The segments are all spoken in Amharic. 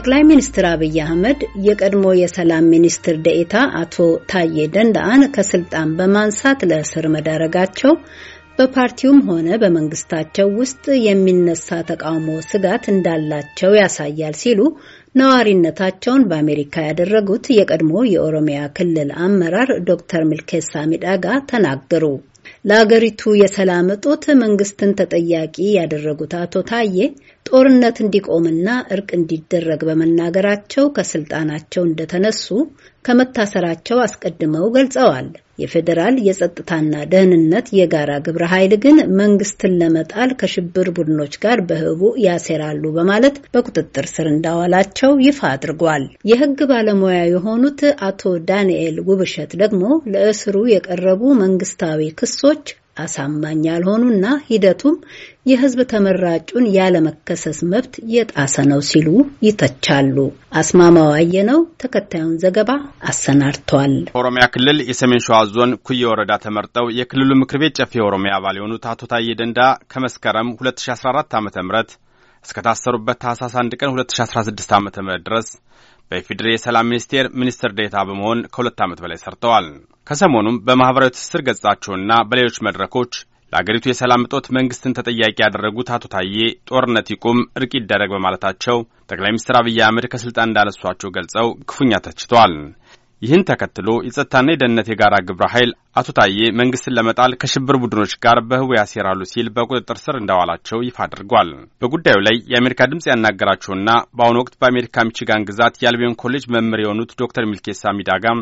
ጠቅላይ ሚኒስትር አብይ አህመድ የቀድሞ የሰላም ሚኒስትር ደኤታ አቶ ታዬ ደንዳአን ከስልጣን በማንሳት ለእስር መዳረጋቸው በፓርቲውም ሆነ በመንግስታቸው ውስጥ የሚነሳ ተቃውሞ ስጋት እንዳላቸው ያሳያል ሲሉ ነዋሪነታቸውን በአሜሪካ ያደረጉት የቀድሞ የኦሮሚያ ክልል አመራር ዶክተር ሚልኬሳ ሚዳጋ ተናገሩ። ለአገሪቱ የሰላም እጦት መንግስትን ተጠያቂ ያደረጉት አቶ ታዬ ጦርነት እንዲቆምና እርቅ እንዲደረግ በመናገራቸው ከስልጣናቸው እንደተነሱ ከመታሰራቸው አስቀድመው ገልጸዋል። የፌዴራል የጸጥታና ደህንነት የጋራ ግብረ ኃይል ግን መንግስትን ለመጣል ከሽብር ቡድኖች ጋር በህቡ ያሴራሉ በማለት በቁጥጥር ስር እንዳዋላቸው ይፋ አድርጓል። የህግ ባለሙያ የሆኑት አቶ ዳንኤል ውብሸት ደግሞ ለእስሩ የቀረቡ መንግስታዊ ክሶች አሳማኝ ያልሆኑና ሂደቱም የህዝብ ተመራጩን ያለመከሰስ መብት የጣሰ ነው ሲሉ ይተቻሉ። አስማማው አየነው ተከታዩን ዘገባ አሰናድቷል። ኦሮሚያ ክልል የሰሜን ሸዋ ዞን ኩየ ወረዳ ተመርጠው የክልሉ ምክር ቤት ጨፌ ኦሮሚያ አባል የሆኑት አቶ ታዬ ደንዳ ከመስከረም 2014 ዓ ም እስከታሰሩበት ታህሳስ 1 ቀን 2016 ዓ ም ድረስ በኢፌዴሪ የሰላም ሚኒስቴር ሚኒስትር ዴታ በመሆን ከሁለት ዓመት በላይ ሰርተዋል። ከሰሞኑም በማኅበራዊ ትስስር ገጻቸውና በሌሎች መድረኮች ለአገሪቱ የሰላም እጦት መንግስትን ተጠያቂ ያደረጉት አቶ ታዬ ጦርነት ይቁም፣ እርቅ ይደረግ በማለታቸው ጠቅላይ ሚኒስትር አብይ አህመድ ከስልጣን እንዳነሷቸው ገልጸው ክፉኛ ተችተዋል። ይህን ተከትሎ የጸጥታና የደህንነት የጋራ ግብረ ኃይል አቶ ታዬ መንግስትን ለመጣል ከሽብር ቡድኖች ጋር በህቡ ያሴራሉ ሲል በቁጥጥር ስር እንዳዋላቸው ይፋ አድርጓል። በጉዳዩ ላይ የአሜሪካ ድምፅ ያናገራቸውና በአሁኑ ወቅት በአሜሪካ ሚቺጋን ግዛት የአልቢዮን ኮሌጅ መምህር የሆኑት ዶክተር ሚልኬሳ ሚዳጋም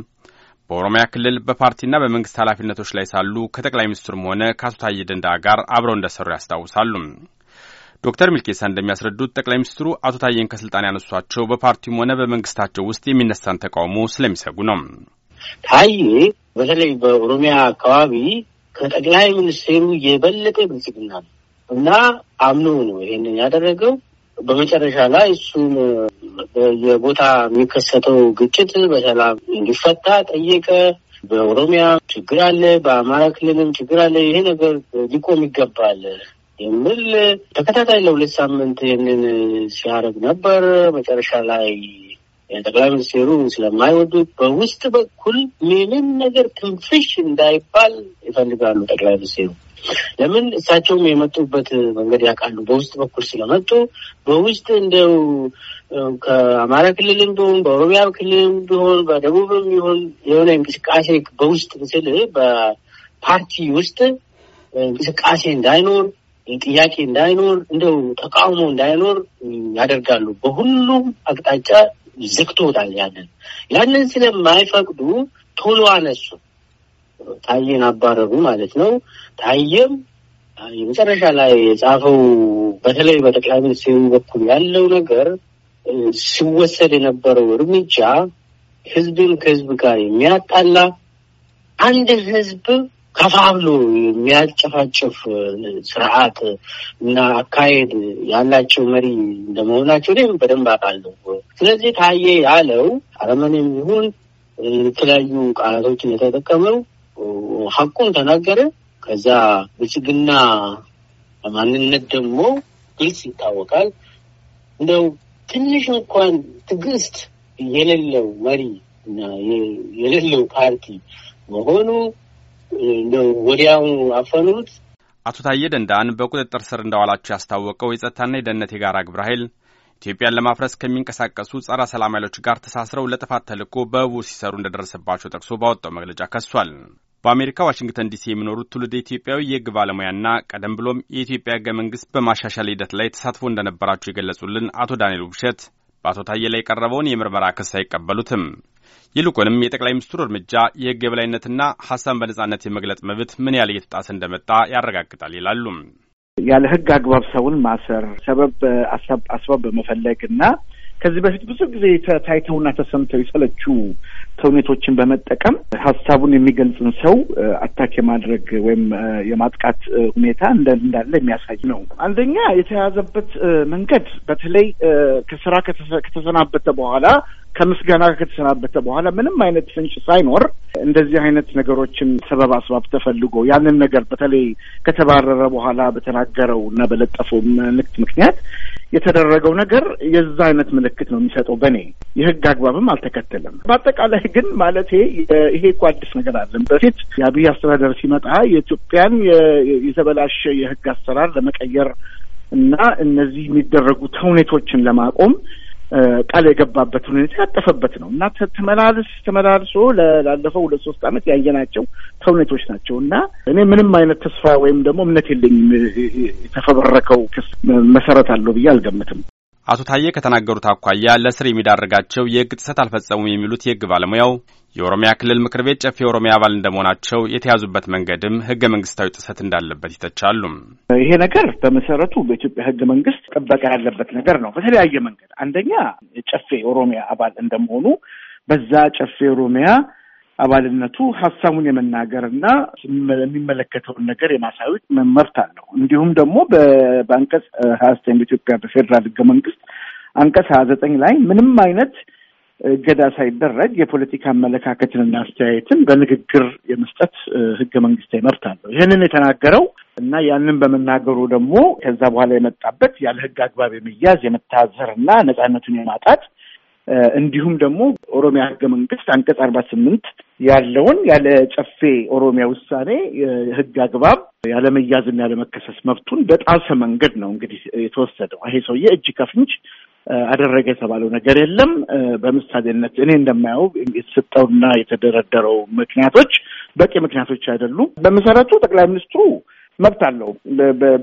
በኦሮሚያ ክልል በፓርቲና በመንግስት ኃላፊነቶች ላይ ሳሉ ከጠቅላይ ሚኒስትሩም ሆነ ከአቶ ታዬ ደንዳ ጋር አብረው እንደሰሩ ያስታውሳሉ። ዶክተር ሚልኬሳ እንደሚያስረዱት ጠቅላይ ሚኒስትሩ አቶ ታዬን ከስልጣን ያነሷቸው በፓርቲውም ሆነ በመንግስታቸው ውስጥ የሚነሳን ተቃውሞ ስለሚሰጉ ነው። ታዬ በተለይ በኦሮሚያ አካባቢ ከጠቅላይ ሚኒስትሩ የበለጠ ብልጽግና እና አምኖ ነው ይሄንን ያደረገው። በመጨረሻ ላይ እሱን የቦታ የሚከሰተው ግጭት በሰላም እንዲፈታ ጠየቀ። በኦሮሚያ ችግር አለ፣ በአማራ ክልልም ችግር አለ፣ ይሄ ነገር ሊቆም ይገባል የሚል ተከታታይ ለሁለት ሳምንት ይህንን ሲያደርግ ነበር። መጨረሻ ላይ ጠቅላይ ሚኒስትሩ ስለማይወዱት በውስጥ በኩል ምንም ነገር ትንፍሽ እንዳይባል ይፈልጋሉ ጠቅላይ ሚኒስትሩ። ለምን እሳቸውም የመጡበት መንገድ ያውቃሉ። በውስጥ በኩል ስለመጡ በውስጥ እንደው ከአማራ ክልልም ቢሆን በኦሮሚያ ክልልም ቢሆን በደቡብም ቢሆን የሆነ እንቅስቃሴ በውስጥ ምስል በፓርቲ ውስጥ እንቅስቃሴ እንዳይኖር ጥያቄ እንዳይኖር እንደው ተቃውሞ እንዳይኖር ያደርጋሉ። በሁሉም አቅጣጫ ዘግቶታል። ያንን ያንን ስለማይፈቅዱ ቶሎ አነሱ። ታዬን አባረሩ ማለት ነው። ታዬም የመጨረሻ ላይ የጻፈው በተለይ በጠቅላይ ሚኒስትሩ በኩል ያለው ነገር ሲወሰድ የነበረው እርምጃ ህዝብን ከህዝብ ጋር የሚያጣላ አንድ ህዝብ ከፋብሎ የሚያጨፋጭፍ ስርዓት እና አካሄድ ያላቸው መሪ እንደመሆናቸው እኔም በደንብ አውቃለሁ። ስለዚህ ታዬ ያለው አረመኔም ይሁን የተለያዩ ቃላቶችን የተጠቀመው ሀቁን ተናገረ። ከዛ ብልጽግና ማንነት ደግሞ ግልጽ ይታወቃል። እንደው ትንሽ እንኳን ትዕግስት የሌለው መሪ እና የሌለው ፓርቲ መሆኑ ወዲያው አፈኑት። አቶ ታዬ ደንዳን በቁጥጥር ስር እንዳዋላቸው ያስታወቀው የጸጥታና የደህንነት የጋራ ግብረ ኃይል ኢትዮጵያን ለማፍረስ ከሚንቀሳቀሱ ጸረ ሰላም ኃይሎች ጋር ተሳስረው ለጥፋት ተልዕኮ በህቡ ሲሰሩ እንደደረሰባቸው ጠቅሶ ባወጣው መግለጫ ከሷል። በአሜሪካ ዋሽንግተን ዲሲ የሚኖሩት ትውልድ ኢትዮጵያዊ የህግ ባለሙያና ቀደም ብሎም የኢትዮጵያ ህገ መንግስት በማሻሻል ሂደት ላይ ተሳትፎ እንደነበራቸው የገለጹልን አቶ ዳንኤል ውብሸት በአቶ ታዬ ላይ የቀረበውን የምርመራ ክስ አይቀበሉትም። ይልቁንም የጠቅላይ ሚኒስትሩ እርምጃ የህግ የበላይነትና ሀሳብን በነጻነት የመግለጽ መብት ምን ያህል እየተጣሰ እንደመጣ ያረጋግጣል ይላሉ። ያለ ህግ አግባብ ሰውን ማሰር፣ ሰበብ አስባብ በመፈለግ እና ከዚህ በፊት ብዙ ጊዜ ታይተውና ተሰምተው የሰለቹ ተውኔቶችን በመጠቀም ሀሳቡን የሚገልጽን ሰው አታክ የማድረግ ወይም የማጥቃት ሁኔታ እንዳለ የሚያሳይ ነው። አንደኛ የተያዘበት መንገድ በተለይ ከስራ ከተሰናበተ በኋላ ከምስጋና ከተሰናበተ በኋላ ምንም አይነት ፍንጭ ሳይኖር እንደዚህ አይነት ነገሮችን ሰበብ አስባብ ተፈልጎ ያንን ነገር በተለይ ከተባረረ በኋላ በተናገረው እና በለጠፈው መልእክት ምክንያት የተደረገው ነገር የዛ አይነት ምልክት ነው የሚሰጠው። በእኔ የህግ አግባብም አልተከተለም። በአጠቃላይ ግን ማለቴ ይሄ እኮ አዲስ ነገር አለን። በፊት የአብይ አስተዳደር ሲመጣ የኢትዮጵያን የተበላሸ የህግ አሰራር ለመቀየር እና እነዚህ የሚደረጉ ተውኔቶችን ለማቆም ቃል የገባበት ሁኔታ ያጠፈበት ነው። እና ተመላልስ ተመላልሶ ላለፈው ሁለት ሶስት ዓመት ያየናቸው ተውኔቶች ናቸው። እና እኔ ምንም አይነት ተስፋ ወይም ደግሞ እምነት የለኝም። የተፈበረከው ክስ መሰረት አለው ብዬ አልገምትም። አቶ ታዬ ከተናገሩት አኳያ ለእስር የሚዳርጋቸው የህግ ጥሰት አልፈጸሙም የሚሉት የህግ ባለሙያው የኦሮሚያ ክልል ምክር ቤት ጨፌ የኦሮሚያ አባል እንደመሆናቸው የተያዙበት መንገድም ህገ መንግስታዊ ጥሰት እንዳለበት ይተቻሉ። ይሄ ነገር በመሰረቱ በኢትዮጵያ ህገ መንግስት ጥበቃ ያለበት ነገር ነው። በተለያየ መንገድ አንደኛ የጨፌ ኦሮሚያ አባል እንደመሆኑ በዛ ጨፌ ኦሮሚያ አባልነቱ ሀሳቡን የመናገርና የሚመለከተውን ነገር የማሳወቅ መብት አለው። እንዲሁም ደግሞ በአንቀጽ ሀያ ዘጠኝ በኢትዮጵያ በፌዴራል ህገ መንግስት አንቀጽ ሀያ ዘጠኝ ላይ ምንም አይነት እገዳ ሳይደረግ የፖለቲካ አመለካከትንና አስተያየትን በንግግር የመስጠት ህገ መንግስታዊ መብት አለው። ይህንን የተናገረው እና ያንን በመናገሩ ደግሞ ከዛ በኋላ የመጣበት ያለ ህግ አግባብ የመያዝ የመታዘር እና ነጻነቱን የማጣት እንዲሁም ደግሞ ኦሮሚያ ህገ መንግስት አንቀጽ አርባ ስምንት ያለውን ያለ ጨፌ ኦሮሚያ ውሳኔ ህግ አግባብ ያለመያዝና ያለመከሰስ መብቱን በጣሰ መንገድ ነው እንግዲህ የተወሰደው። ይሄ ሰውዬ እጅ ከፍንጅ አደረገ የተባለው ነገር የለም። በምሳሌነት እኔ እንደማየው የተሰጠውና የተደረደረው ምክንያቶች በቂ ምክንያቶች አይደሉም። በመሰረቱ ጠቅላይ ሚኒስትሩ መብት አለው።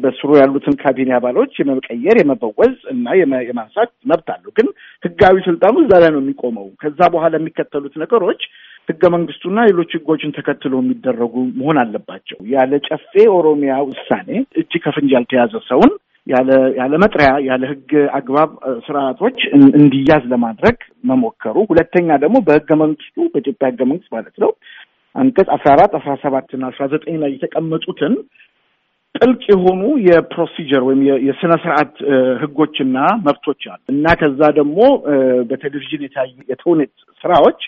በስሩ ያሉትን ካቢኔ አባሎች የመቀየር የመበወዝ እና የማንሳት መብት አለው። ግን ህጋዊ ስልጣኑ እዛ ላይ ነው የሚቆመው። ከዛ በኋላ የሚከተሉት ነገሮች ህገ መንግስቱና ሌሎች ህጎችን ተከትሎ የሚደረጉ መሆን አለባቸው። ያለ ጨፌ ኦሮሚያ ውሳኔ እጅ ከፍንጅ ያልተያዘ ሰውን ያለ መጥሪያ ያለ ህግ አግባብ ስርዓቶች እንዲያዝ ለማድረግ መሞከሩ፣ ሁለተኛ ደግሞ በህገ መንግስቱ በኢትዮጵያ ህገ መንግስት ማለት ነው አንቀጽ አስራ አራት አስራ ሰባትና አስራ ዘጠኝ ላይ የተቀመጡትን ጥልቅ የሆኑ የ procedure ወይም የስነ ስርዓት ህጎችና መብቶች አሉ። እና ከዛ ደግሞ በቴሌቪዥን የታዩ የተውኔት ስራዎች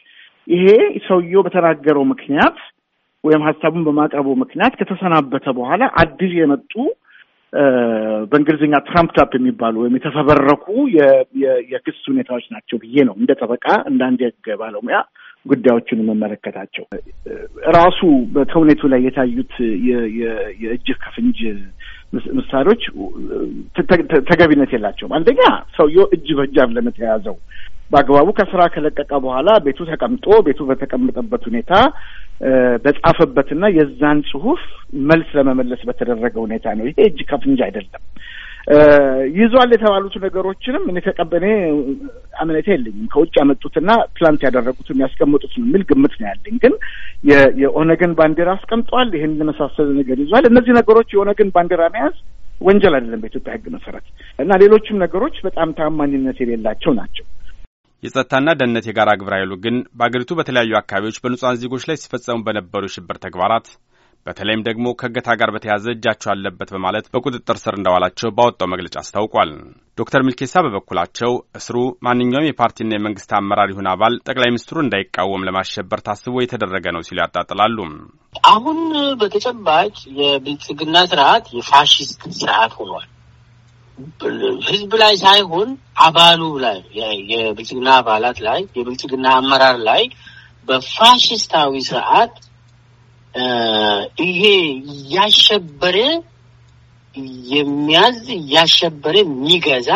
ይሄ ሰውየው በተናገረው ምክንያት ወይም ሀሳቡን በማቅረቡ ምክንያት ከተሰናበተ በኋላ አዲስ የመጡ በእንግሊዝኛ trumped up የሚባሉ ወይም የተፈበረኩ የክስ ሁኔታዎች ናቸው ብዬ ነው እንደ ጠበቃ እንደ አንድ የህግ ባለሙያ ጉዳዮችን የምመለከታቸው። ራሱ በተውኔቱ ላይ የታዩት የእጅ ከፍንጅ ምሳሌዎች ተገቢነት የላቸውም። አንደኛ ሰውየው እጅ በእጅ ለመተያዘው በአግባቡ ከስራ ከለቀቀ በኋላ ቤቱ ተቀምጦ ቤቱ በተቀመጠበት ሁኔታ በጻፈበትና የዛን ጽሁፍ መልስ ለመመለስ በተደረገ ሁኔታ ነው። ይሄ እጅ ከፍንጅ አይደለም። ይዟል የተባሉት ነገሮችንም እኔ ተቀበኔ አምነቴ የለኝም። ከውጭ ያመጡትና plant ያደረጉት የሚያስቀምጡት የሚል ግምት ነው ያለኝ። ግን የኦነግን ባንዲራ አስቀምጧል፣ ይህን የመሳሰለ ነገር ይዟል። እነዚህ ነገሮች የኦነግን ባንዲራ መያዝ ወንጀል አይደለም በኢትዮጵያ ሕግ መሰረት እና ሌሎችም ነገሮች በጣም ታማኝነት የሌላቸው ናቸው። የጸጥታና ደህንነት የጋራ ግብረ ኃይሉ ግን በአገሪቱ በተለያዩ አካባቢዎች በንጹሐን ዜጎች ላይ ሲፈጸሙ በነበሩ የሽብር ተግባራት በተለይም ደግሞ ከእገታ ጋር በተያያዘ እጃቸው አለበት በማለት በቁጥጥር ስር እንዳዋላቸው ባወጣው መግለጫ አስታውቋል። ዶክተር ሚልኬሳ በበኩላቸው እስሩ ማንኛውም የፓርቲና የመንግስት አመራር ይሁን አባል ጠቅላይ ሚኒስትሩ እንዳይቃወም ለማሸበር ታስቦ የተደረገ ነው ሲሉ ያጣጥላሉ። አሁን በተጨባጭ የብልጽግና ስርዓት የፋሽስት ስርዓት ሆኗል። ህዝብ ላይ ሳይሆን አባሉ ላይ የብልጽግና አባላት ላይ የብልጽግና አመራር ላይ በፋሽስታዊ ስርዓት ይሄ እያሸበረ የሚያዝ እያሸበረ የሚገዛ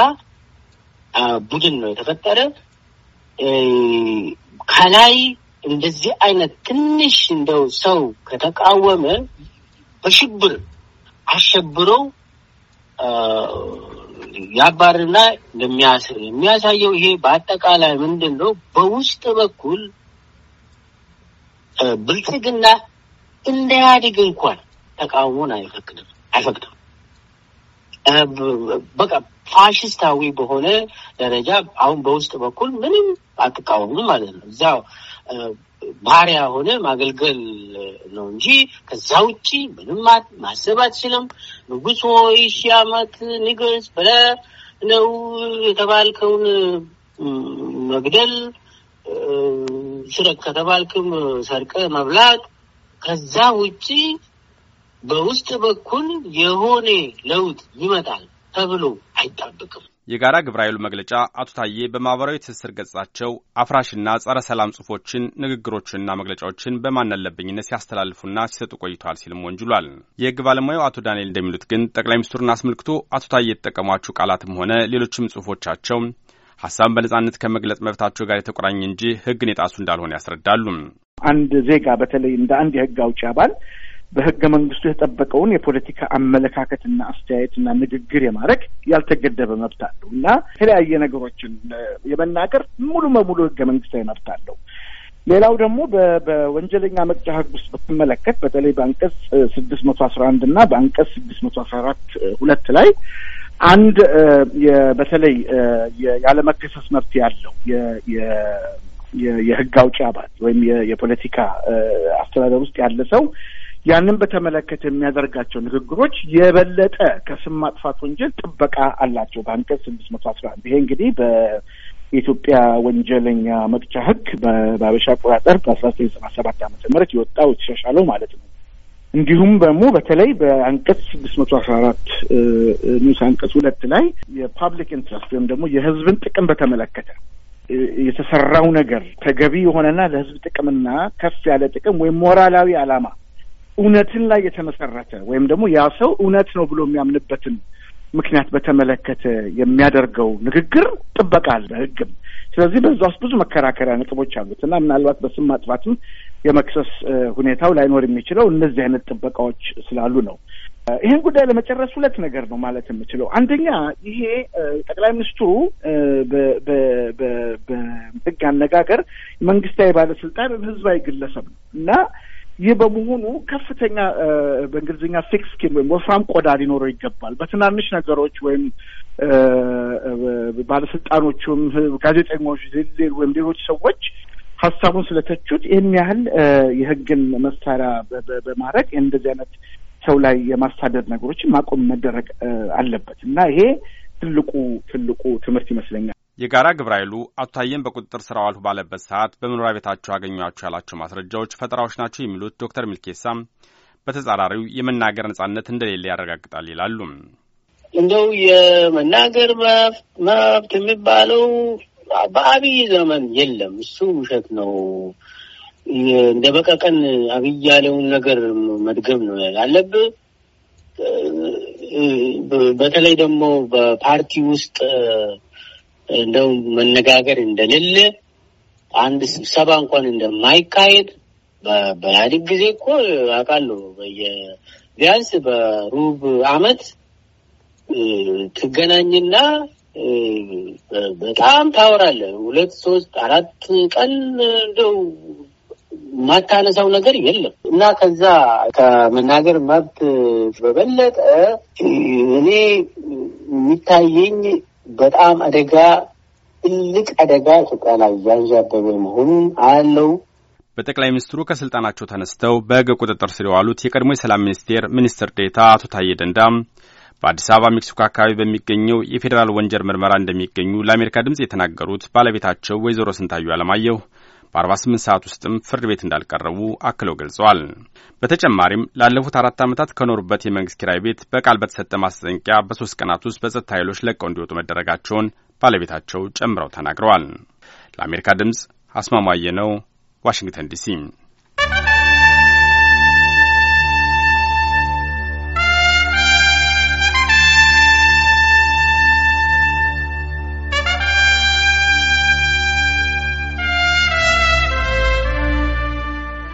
ቡድን ነው የተፈጠረ። ከላይ እንደዚህ አይነት ትንሽ እንደው ሰው ከተቃወመ በሽብር አሸብረው ያባርና እንደሚያስር የሚያሳየው ይሄ በአጠቃላይ ምንድን ነው? በውስጥ በኩል ብልጽግና እንደ ኢህአዴግ እንኳን ተቃውሞን አይፈቅድም አይፈቅድም። በቃ ፋሽስታዊ በሆነ ደረጃ አሁን በውስጥ በኩል ምንም አትቃወምም ማለት ነው። እዛ ባሪያ ሆነ ማገልገል ነው እንጂ ከዛ ውጪ ምንም ማሰብ አትችልም። ንጉሥ ሆይ ሺህ ዓመት ንገስ ብለህ ነው የተባልከውን መግደል ስረቅ ከተባልክም ሰርቀ መብላት ከዛ ውጪ በውስጥ በኩል የሆነ ለውጥ ይመጣል ተብሎ አይጠበቅም። የጋራ ግብረ ኃይሉ መግለጫ አቶ ታዬ በማህበራዊ ትስስር ገጻቸው አፍራሽና ጸረ ሰላም ጽሁፎችን፣ ንግግሮችንና መግለጫዎችን በማናለብኝነት ሲያስተላልፉና ሲሰጡ ቆይተዋል ሲልም ወንጅሏል። የህግ ባለሙያው አቶ ዳንኤል እንደሚሉት ግን ጠቅላይ ሚኒስትሩን አስመልክቶ አቶ ታዬ የተጠቀሟቸው ቃላትም ሆነ ሌሎችም ጽሁፎቻቸው ሀሳብን በነጻነት ከመግለጽ መብታቸው ጋር የተቆራኘ እንጂ ህግን የጣሱ እንዳልሆነ ያስረዳሉ። አንድ ዜጋ በተለይ እንደ አንድ የህግ አውጪ አባል በህገ መንግስቱ የተጠበቀውን የፖለቲካ አመለካከትና አስተያየትና ንግግር የማድረግ ያልተገደበ መብት አለው እና የተለያየ ነገሮችን የመናገር ሙሉ በሙሉ ህገ መንግስታዊ መብት አለው። ሌላው ደግሞ በወንጀለኛ መቅጫ ህግ ውስጥ ብትመለከት በተለይ በአንቀጽ ስድስት መቶ አስራ አንድ እና በአንቀጽ ስድስት መቶ አስራ አራት ሁለት ላይ አንድ በተለይ ያለመከሰስ መብት ያለው የህግ አውጪ አባል ወይም የፖለቲካ አስተዳደር ውስጥ ያለ ሰው ያንን በተመለከተ የሚያደርጋቸው ንግግሮች የበለጠ ከስም ማጥፋት ወንጀል ጥበቃ አላቸው በአንቀጽ ስድስት መቶ አስራ አንድ ይሄ እንግዲህ በኢትዮጵያ ወንጀለኛ መቅጫ ህግ በአበሻ አቆጣጠር በአስራ ዘጠኝ ዘጠና ሰባት ዓመተ ምህረት የወጣው የተሻሻለው ማለት ነው። እንዲሁም ደግሞ በተለይ በአንቀጽ ስድስት መቶ አስራ አራት ንዑስ አንቀጽ ሁለት ላይ የ public interest ወይም ደግሞ የህዝብን ጥቅም በተመለከተ የተሰራው ነገር ተገቢ የሆነና ለህዝብ ጥቅምና ከፍ ያለ ጥቅም ወይም ሞራላዊ ዓላማ እውነትን ላይ የተመሰረተ ወይም ደግሞ ያ ሰው እውነት ነው ብሎ የሚያምንበትን ምክንያት በተመለከተ የሚያደርገው ንግግር ጥበቃ አለ ህግም። ስለዚህ በዛ ውስጥ ብዙ መከራከሪያ ነጥቦች አሉት እና ምናልባት በስም ማጥፋትም የመክሰስ ሁኔታው ላይኖር የሚችለው እነዚህ አይነት ጥበቃዎች ስላሉ ነው። ይህን ጉዳይ ለመጨረስ ሁለት ነገር ነው ማለት የምችለው። አንደኛ ይሄ ጠቅላይ ሚኒስትሩ በህግ አነጋገር መንግስታዊ ባለስልጣን ህዝባዊ ግለሰብ ነው እና ይህ በመሆኑ ከፍተኛ በእንግሊዝኛ thick skin ወይም ወፍራም ቆዳ ሊኖረው ይገባል። በትናንሽ ነገሮች ወይም ባለስልጣኖቹም፣ ጋዜጠኞች ወይም ሌሎች ሰዎች ሀሳቡን ስለተቹት ይህን ያህል የህግን መሳሪያ በማድረግ እንደዚህ አይነት ሰው ላይ የማሳደድ ነገሮችን ማቆም መደረግ አለበት እና ይሄ ትልቁ ትልቁ ትምህርት ይመስለኛል። የጋራ ግብረ ኃይሉ አቶ ታዬን በቁጥጥር ስር አዋልሁ ባለበት ሰዓት በመኖሪያ ቤታቸው ያገኟቸው ያላቸው ማስረጃዎች ፈጠራዎች ናቸው የሚሉት ዶክተር ሚልኬሳም በተጻራሪው የመናገር ነጻነት እንደሌለ ያረጋግጣል ይላሉ። እንደው የመናገር መብት የሚባለው በአብይ ዘመን የለም። እሱ ውሸት ነው። እንደ በቀቀን አብይ ያለውን ነገር መድገም ነው ያለብህ። በተለይ ደግሞ በፓርቲ ውስጥ እንደው መነጋገር እንደሌለ አንድ ስብሰባ እንኳን እንደማይካሄድ በኢህአዴግ ጊዜ እኮ አውቃለሁ። ቢያንስ በሩብ ዓመት ትገናኝና በጣም ታወራለህ። ሁለት ሶስት አራት ቀን እንደው የማታነሳው ነገር የለም እና ከዛ ከመናገር መብት በበለጠ እኔ የሚታየኝ በጣም አደጋ ትልቅ አደጋ ኢትዮጵያ ላይ እያንዣበበ መሆኑን አለው። በጠቅላይ ሚኒስትሩ ከስልጣናቸው ተነስተው በሕግ ቁጥጥር ስር የዋሉት የቀድሞ የሰላም ሚኒስቴር ሚኒስትር ዴኤታ አቶ ታዬ ደንዳም በአዲስ አበባ ሜክሲኮ አካባቢ በሚገኘው የፌዴራል ወንጀል ምርመራ እንደሚገኙ ለአሜሪካ ድምፅ የተናገሩት ባለቤታቸው ወይዘሮ ስንታዩ አለማየሁ በ48 ሰዓት ውስጥም ፍርድ ቤት እንዳልቀረቡ አክለው ገልጸዋል። በተጨማሪም ላለፉት አራት ዓመታት ከኖሩበት የመንግስት ኪራይ ቤት በቃል በተሰጠ ማስጠንቀቂያ በሶስት ቀናት ውስጥ በጸጥታ ኃይሎች ለቀው እንዲወጡ መደረጋቸውን ባለቤታቸው ጨምረው ተናግረዋል። ለአሜሪካ ድምፅ አስማማየ ነው፣ ዋሽንግተን ዲሲ